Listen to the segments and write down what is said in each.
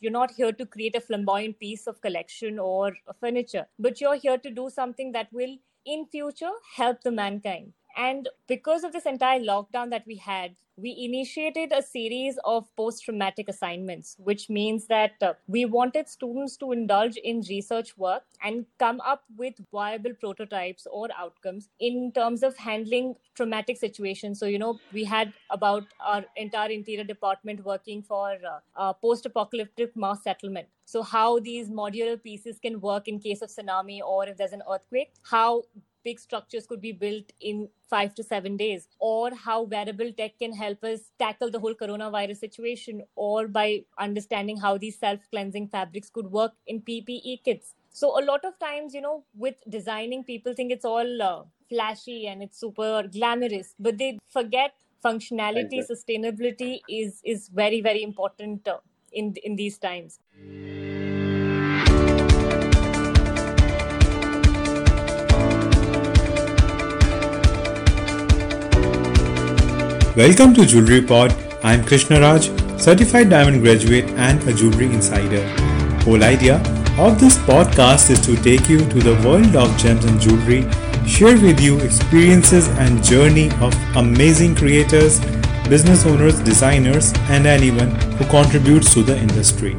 you're not here to create a flamboyant piece of collection or furniture, but you're here to do something that will in future help the mankind and because of this entire lockdown that we had, we initiated a series of post traumatic assignments, which means that uh, we wanted students to indulge in research work and come up with viable prototypes or outcomes in terms of handling traumatic situations. So, you know, we had about our entire interior department working for uh, post apocalyptic mass settlement. So, how these modular pieces can work in case of tsunami or if there's an earthquake, how big structures could be built in five to seven days, or how wearable tech can help us tackle the whole coronavirus situation, or by understanding how these self cleansing fabrics could work in PPE kits. So, a lot of times, you know, with designing, people think it's all uh, flashy and it's super glamorous, but they forget functionality, sustainability is is very very important uh, in in these times. Welcome to Jewelry Pod. I'm Krishna Raj, certified diamond graduate and a jewelry insider. Whole idea of this podcast is to take you to the world of gems and jewelry, share with you experiences and journey of amazing creators, business owners, designers, and anyone who contributes to the industry.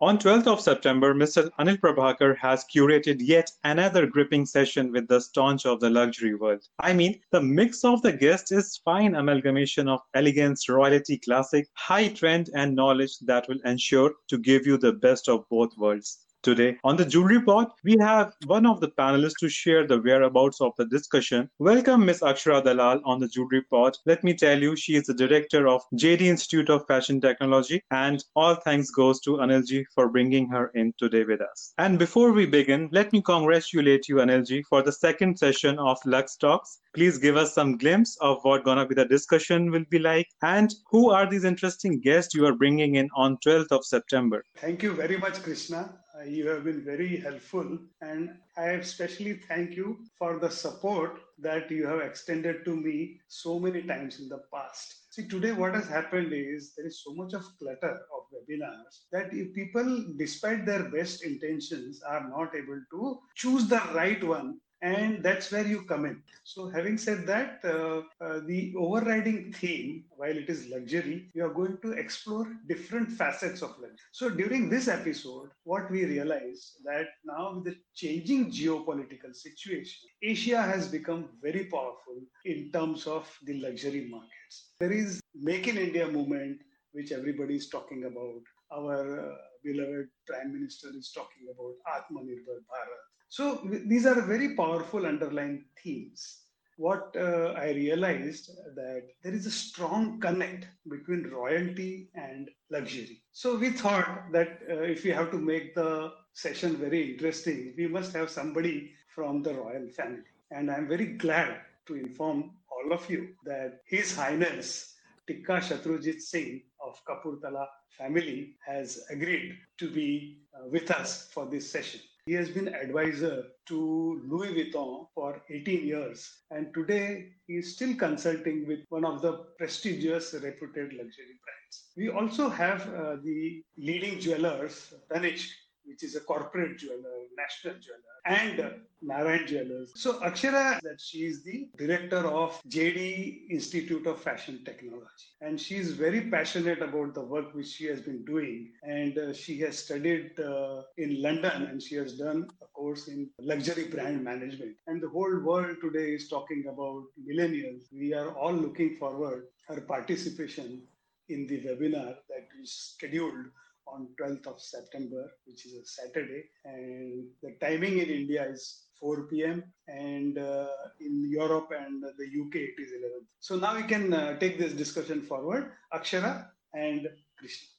On 12th of September, Mr. Anil Prabhakar has curated yet another gripping session with the staunch of the luxury world. I mean, the mix of the guests is fine amalgamation of elegance, royalty, classic, high trend, and knowledge that will ensure to give you the best of both worlds. Today, on the Jewelry Pod, we have one of the panelists to share the whereabouts of the discussion. Welcome, Ms. Akshra Dalal, on the Jewelry Pod. Let me tell you, she is the director of JD Institute of Fashion Technology, and all thanks goes to Anilji for bringing her in today with us. And before we begin, let me congratulate you, Anilji, for the second session of Lux Talks. Please give us some glimpse of what gonna be the discussion will be like, and who are these interesting guests you are bringing in on 12th of September. Thank you very much, Krishna. Uh, you have been very helpful, and I especially thank you for the support that you have extended to me so many times in the past. See, today what has happened is there is so much of clutter of webinars that if people, despite their best intentions, are not able to choose the right one and that's where you come in. So, having said that, uh, uh, the overriding theme, while it is luxury, we are going to explore different facets of luxury. So, during this episode, what we realize that now with the changing geopolitical situation, Asia has become very powerful in terms of the luxury markets. There is Make in India movement, which everybody is talking about. Our uh, beloved Prime Minister is talking about Atmanirbhar Bharat so these are very powerful underlying themes. What uh, I realized that there is a strong connect between royalty and luxury. So we thought that uh, if we have to make the session very interesting, we must have somebody from the royal family. And I'm very glad to inform all of you that His Highness Tikka Shatrujit Singh of Kapurthala family has agreed to be uh, with us for this session. He has been advisor to Louis Vuitton for 18 years, and today he is still consulting with one of the prestigious, reputed luxury brands. We also have uh, the leading jewelers, Tanishq, which is a corporate jeweler, national jeweler, and Narayan Jewelers. So Akshra, that she is the director of JD Institute of Fashion Technology, and she is very passionate about the work which she has been doing. And uh, she has studied uh, in London, and she has done a course in luxury brand management. And the whole world today is talking about millennials. We are all looking forward her participation in the webinar that is scheduled on 12th of September, which is a Saturday. And the timing in India is 4 p.m. and uh, in Europe and the UK it is 11. So now we can uh, take this discussion forward. Akshra and Krishna.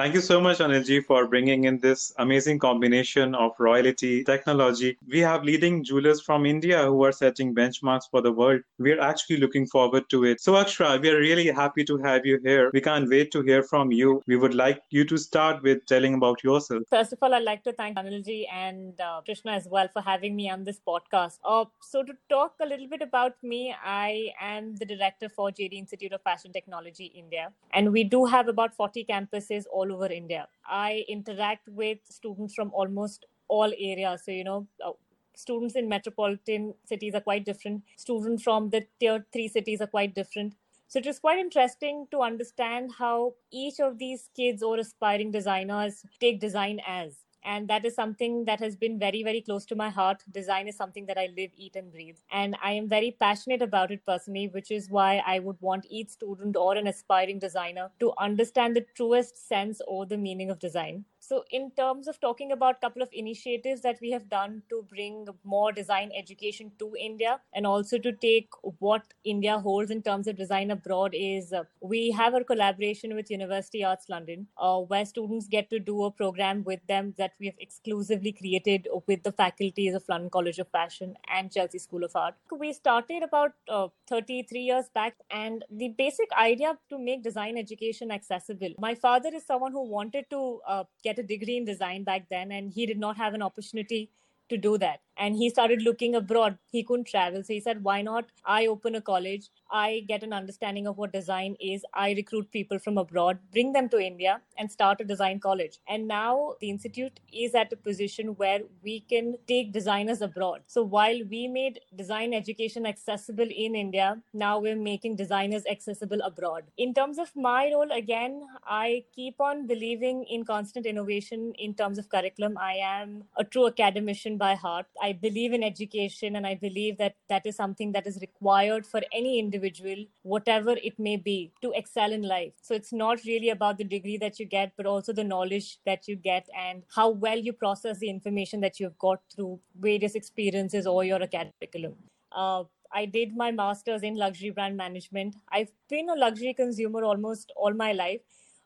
Thank you so much, Anilji, for bringing in this amazing combination of royalty, technology. We have leading jewelers from India who are setting benchmarks for the world. We're actually looking forward to it. So, Akshra, we are really happy to have you here. We can't wait to hear from you. We would like you to start with telling about yourself. First of all, I'd like to thank Anilji and uh, Krishna as well for having me on this podcast. Uh, so, to talk a little bit about me, I am the director for JD Institute of Fashion Technology India, and we do have about 40 campuses all over India. I interact with students from almost all areas. So, you know, uh, students in metropolitan cities are quite different. Students from the tier three cities are quite different. So it was quite interesting to understand how each of these kids or aspiring designers take design as and that is something that has been very very close to my heart. Design is something that i live eat and breathe. And i am very passionate about it personally which is why i would want each student or an aspiring designer to understand the truest sense or the meaning of design so in terms of talking about a couple of initiatives that we have done to bring more design education to india and also to take what india holds in terms of design abroad is uh, we have a collaboration with university arts london uh, where students get to do a program with them that that we have exclusively created with the faculties of London College of Fashion and Chelsea School of Art. We started about uh, 33 years back, and the basic idea to make design education accessible. My father is someone who wanted to uh, get a degree in design back then, and he did not have an opportunity to do that and he started looking abroad. He couldn't travel. So he said why not? I open a college. I get an understanding of what design is. I recruit people from abroad bring them to india and start a design college. And now the institute is at a position where we can take designers abroad. So while we made design education accessible in india now we're making designers accessible abroad. In terms of my role again i keep on believing in constant innovation in terms of curriculum. I am a true academician by heart. I I believe in education and I believe that that is something that is required for any individual, whatever it may be, to excel in life. So it's not really about the degree that you get, but also the knowledge that you get and how well you process the information that you've got through various experiences or your curriculum. Uh, I did my master's in luxury brand management. I've been a luxury consumer almost all my life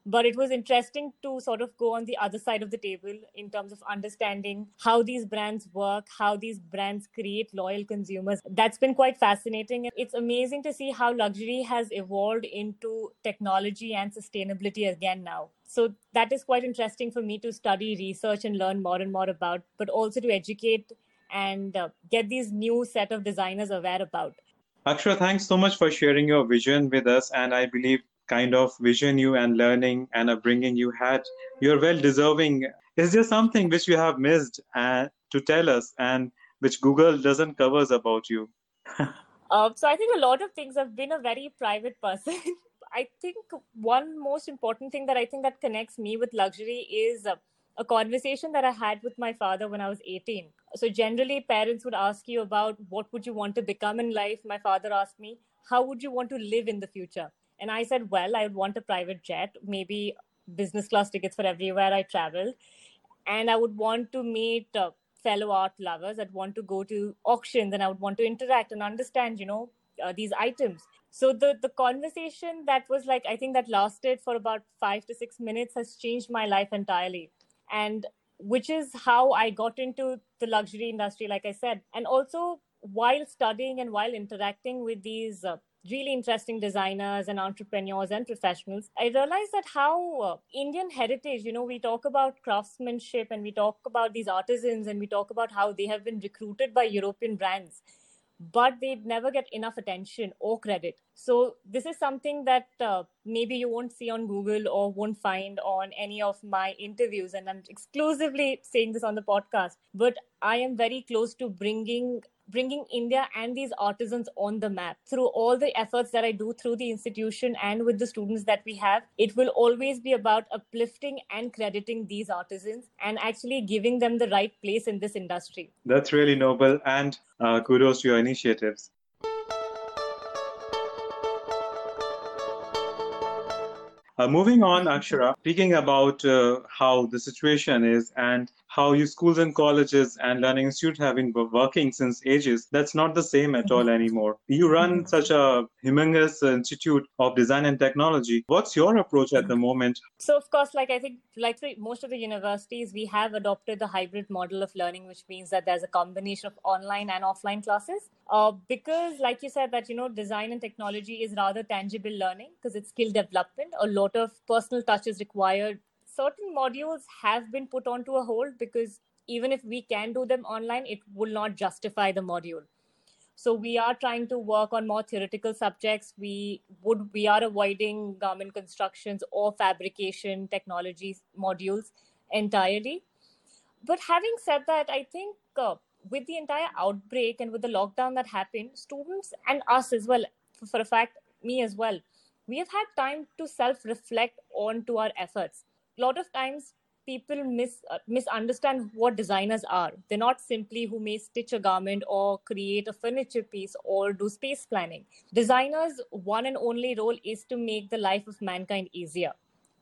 but it was interesting to sort of go on the other side of the table in terms of understanding how these brands work, how these brands create loyal consumers. That's been quite fascinating. It's amazing to see how luxury has evolved into technology and sustainability again now. So that is quite interesting for me to study, research, and learn more and more about, but also to educate and uh, get these new set of designers aware about. Akshra, thanks so much for sharing your vision with us. And I believe kind of vision you and learning and upbringing you had. You're well deserving. Is there something which you have missed uh, to tell us and which Google doesn't covers about you? uh, so I think a lot of things. I've been a very private person. I think one most important thing that I think that connects me with luxury is a conversation that I had with my father when I was 18. So generally parents would ask you about what would you want to become in life. My father asked me, how would you want to live in the future? And I said, well, I would want a private jet, maybe business class tickets for everywhere I travel. And I would want to meet uh, fellow art lovers. I'd want to go to auctions and I would want to interact and understand, you know, uh, these items. So the, the conversation that was like, I think that lasted for about five to six minutes has changed my life entirely. And which is how I got into the luxury industry, like I said. And also, while studying and while interacting with these uh, really interesting designers and entrepreneurs and professionals, I realized that how uh, Indian heritage, you know, we talk about craftsmanship and we talk about these artisans and we talk about how they have been recruited by European brands, but they never get enough attention or credit. So, this is something that uh, maybe you won't see on Google or won't find on any of my interviews. And I'm exclusively saying this on the podcast, but I am very close to bringing bringing India and these artisans on the map through all the efforts that I do through the institution and with the students that we have. It will always be about uplifting and crediting these artisans and actually giving them the right place in this industry. That's really noble and uh, kudos to your initiatives. Uh, moving on, Akshra, speaking about uh, how the situation is and how you schools and colleges and learning institute have been working since ages. That's not the same at all mm-hmm. anymore. You run mm-hmm. such a humongous institute of design and technology. What's your approach at the moment? So, of course, like I think, like most of the universities, we have adopted the hybrid model of learning, which means that there's a combination of online and offline classes. Uh, because, like you said, that you know, design and technology is rather tangible learning because it's skill development. A lot of personal touch is required certain modules have been put onto a hold because even if we can do them online, it will not justify the module. So we are trying to work on more theoretical subjects. We would we are avoiding garment constructions or fabrication technologies modules entirely. But having said that, I think uh, with the entire outbreak and with the lockdown that happened, students and us as well, for, for a fact, me as well, we have had time to self-reflect on to our efforts a lot of times people mis uh, misunderstand what designers are. They're not simply who may stitch a garment or create a furniture piece or do space planning. Designers one and only role is to make the life of mankind easier.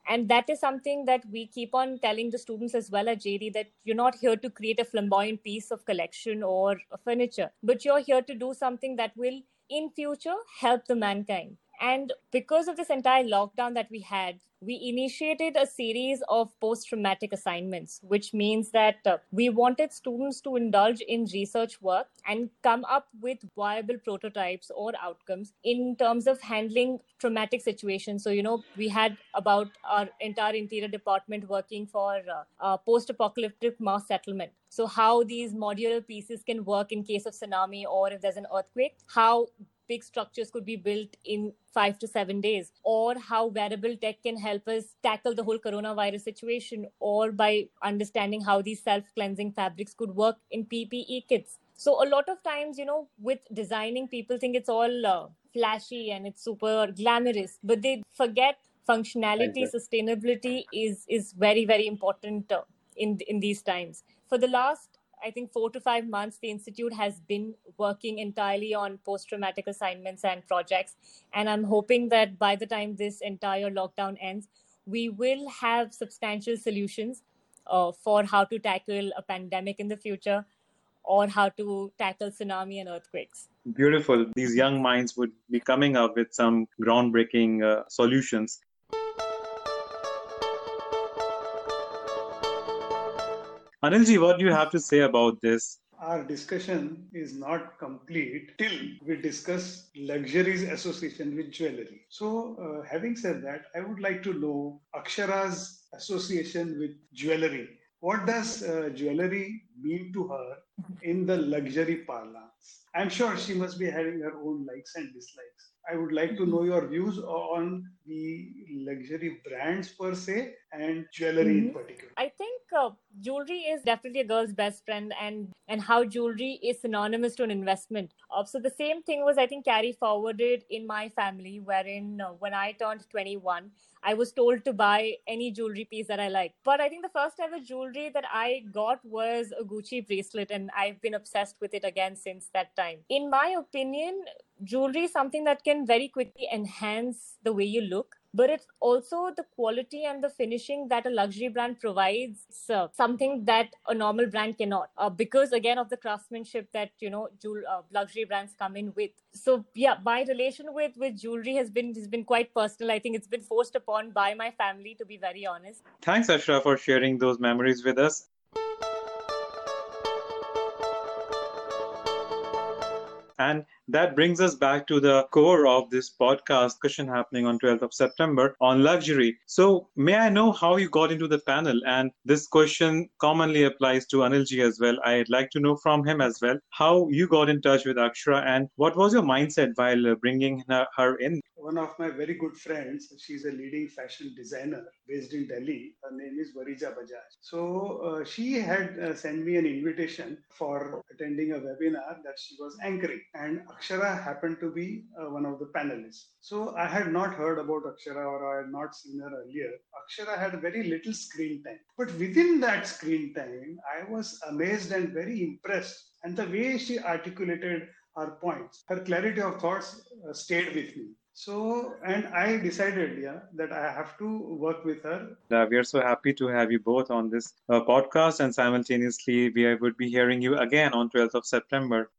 And that is something that we keep on telling the students as well at jd that you're not here to create a flamboyant piece of collection or furniture but you're here to do something that will in future help the mankind and because of this entire lockdown that we had, we initiated a series of post traumatic assignments, which means that uh, we wanted students to indulge in research work and come up with viable prototypes or outcomes in terms of handling traumatic situations. So, you know, we had about our entire interior department working for uh, uh, post apocalyptic mass settlement. So, how these modular pieces can work in case of tsunami or if there's an earthquake, how big structures could be built in five to seven days, or how wearable tech can help us tackle the whole coronavirus situation, or by understanding how these self cleansing fabrics could work in PPE kits. So, a lot of times, you know, with designing, people think it's all uh, flashy and it's super glamorous, but they forget functionality, sustainability is is very very important uh, in in these times. For the last I think four to five months, the Institute has been working entirely on post traumatic assignments and projects. And I'm hoping that by the time this entire lockdown ends, we will have substantial solutions uh, for how to tackle a pandemic in the future or how to tackle tsunami and earthquakes. Beautiful. These young minds would be coming up with some groundbreaking uh, solutions. Anilji, what do you have to say about this? Our discussion is not complete till we discuss luxuries association with jewelry. So, uh, having said that, I would like to know Akshra's association with jewelry. What does uh, jewelry mean to her in the luxury parlance? I'm sure she must be having her own likes and dislikes. I would like to know your views on the luxury brands per se and jewelry mm-hmm. in particular. I think uh, jewelry is definitely a girl's best friend, and and how jewelry is synonymous to an investment. Uh, so the same thing was I think carry forwarded in my family, wherein uh, when I turned 21, I was told to buy any jewelry piece that I like. But I think the first ever jewelry that I got was a Gucci bracelet, and I've been obsessed with it again since that time. In my opinion, jewelry is something that can very quickly enhance the way you look but it's also the quality and the finishing that a luxury brand provides something that a normal brand cannot uh, because again of the craftsmanship that you know jewel, uh, luxury brands come in with. So yeah my relation with with jewelry has been has been quite personal. I think it's been forced upon by my family to be very honest. Thanks Akshra for sharing those memories with us. And that brings us back to the core of this podcast discussion happening on 12th of September on luxury. So, may I know how you got into the panel? And this question commonly applies to Anilji as well. I'd like to know from him as well how you got in touch with Akshra and what was your mindset while bringing her in? One of my very good friends, she's a leading fashion designer based in Delhi. Her name is Varija Bajaj. So, uh, she had uh, sent me an invitation for attending a webinar that she was anchoring. And Akshra happened to be uh, one of the panelists. So I had not heard about Akshra or I had not seen her earlier. Akshra had very little screen time. But within that screen time, I was amazed and very impressed. And the way she articulated her points, her clarity of thoughts uh, stayed with me. So, and I decided, yeah, that I have to work with her. Uh, we are so happy to have you both on this uh, podcast, and simultaneously, we would be hearing you again on 12th of September.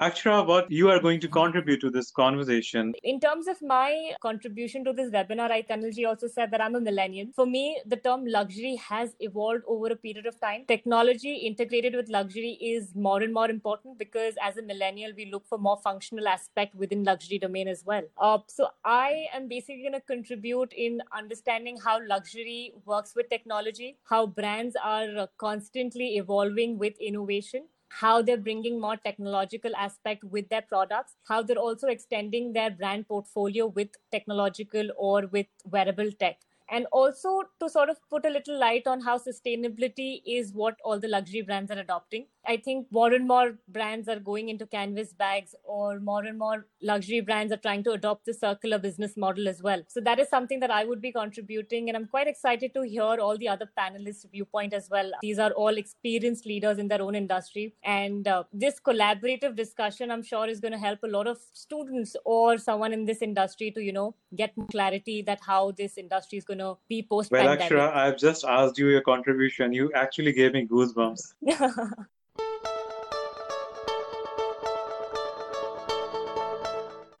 Akshra, what you are going to contribute to this conversation? In terms of my contribution to this webinar, I Anilji also said that I'm a millennial. For me, the term luxury has evolved over a period of time. Technology integrated with luxury is more and more important because as a millennial, we look for more functional aspect within luxury domain as well. Uh, so I am basically going to contribute in understanding how luxury works with technology, how brands are constantly evolving with innovation how they're bringing more technological aspect with their products how they're also extending their brand portfolio with technological or with wearable tech and also to sort of put a little light on how sustainability is what all the luxury brands are adopting. I think more and more brands are going into canvas bags, or more and more luxury brands are trying to adopt the circular business model as well. So that is something that I would be contributing, and I'm quite excited to hear all the other panelists' viewpoint as well. These are all experienced leaders in their own industry, and uh, this collaborative discussion, I'm sure, is going to help a lot of students or someone in this industry to you know get clarity that how this industry is going to be post Well, Akshra, I've just asked you your contribution. You actually gave me goosebumps.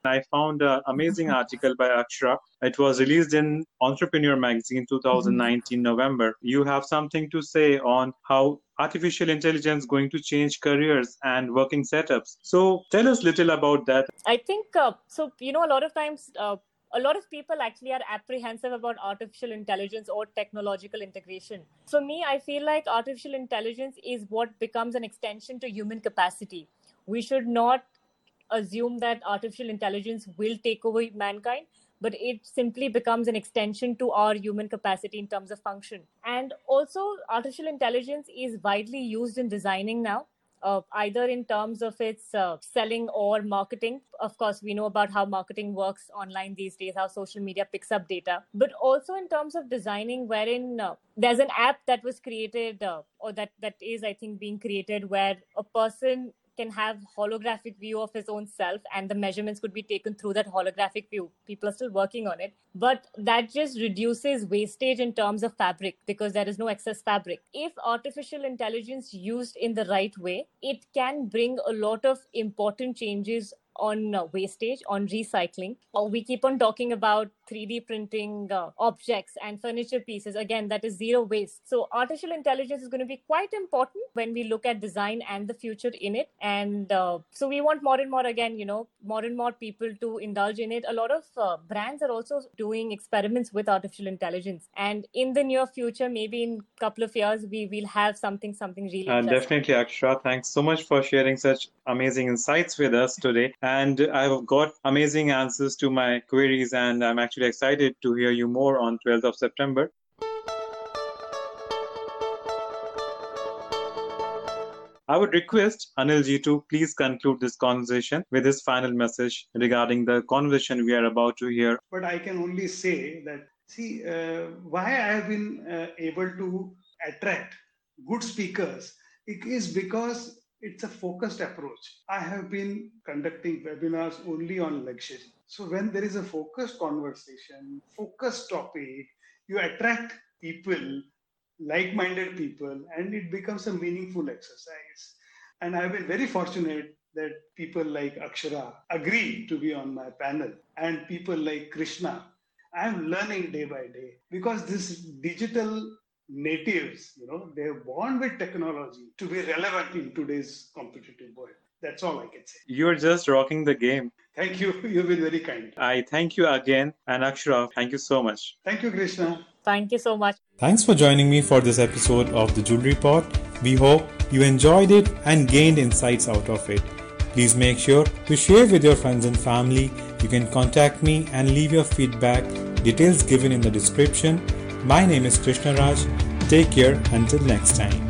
I found an amazing article by Akshra. It was released in Entrepreneur Magazine 2019 mm-hmm. November. You have something to say on how artificial intelligence going to change careers and working setups. So tell us little about that. I think uh, so. You know, a lot of times uh, a lot of people actually are apprehensive about artificial intelligence or technological integration. For me, I feel like artificial intelligence is what becomes an extension to human capacity. We should not assume that artificial intelligence will take over mankind, but it simply becomes an extension to our human capacity in terms of function. And also, artificial intelligence is widely used in designing now uh, either in terms of its uh, selling or marketing. Of course, we know about how marketing works online these days, how social media picks up data, but also in terms of designing, wherein uh, there's an app that was created uh, or that that is, I think, being created where a person can have holographic view of his own self and the measurements could be taken through that holographic view. People are still working on it. But that just reduces wastage in terms of fabric because there is no excess fabric. If artificial intelligence used in the right way it can bring a lot of important changes on uh, wastage, on recycling. Or we keep on talking about 3D printing uh, objects and furniture pieces. Again, that is zero waste. So artificial intelligence is going to be quite important when we look at design and the future in it. And uh, so we want more and more, again, you know, more and more people to indulge in it. A lot of uh, brands are also doing experiments with artificial intelligence. And in the near future, maybe in a couple of years, we will have something, something really. Uh, definitely, Akshra. Thanks so much for sharing such amazing insights with us today and I've got amazing answers to my queries, and I'm actually excited to hear you more on 12th of September. I would request Anilji to please conclude this conversation with his final message regarding the conversation we are about to hear. But I can only say that, see, uh, why I have been uh, able to attract good speakers it is because it's a focused approach. I have been conducting webinars only on luxury. So when there is a focused conversation, focused topic, you attract people, like-minded people, and it becomes a meaningful exercise. And I've been very fortunate that people like Akshra agree to be on my panel and people like Krishna. I'm learning day by day because this digital natives, you know, they're born with technology to be relevant in today's competitive world. That's all I can say. You're just rocking the game. Thank you. You've been very kind. I thank you again. And Akshra, thank you so much. Thank you, Krishna. Thank you so much. Thanks for joining me for this episode of the Jewelry Pod. We hope you enjoyed it and gained insights out of it. Please make sure to share with your friends and family. You can contact me and leave your feedback. Details given in the description my name is Krishna Raj. Take care until next time.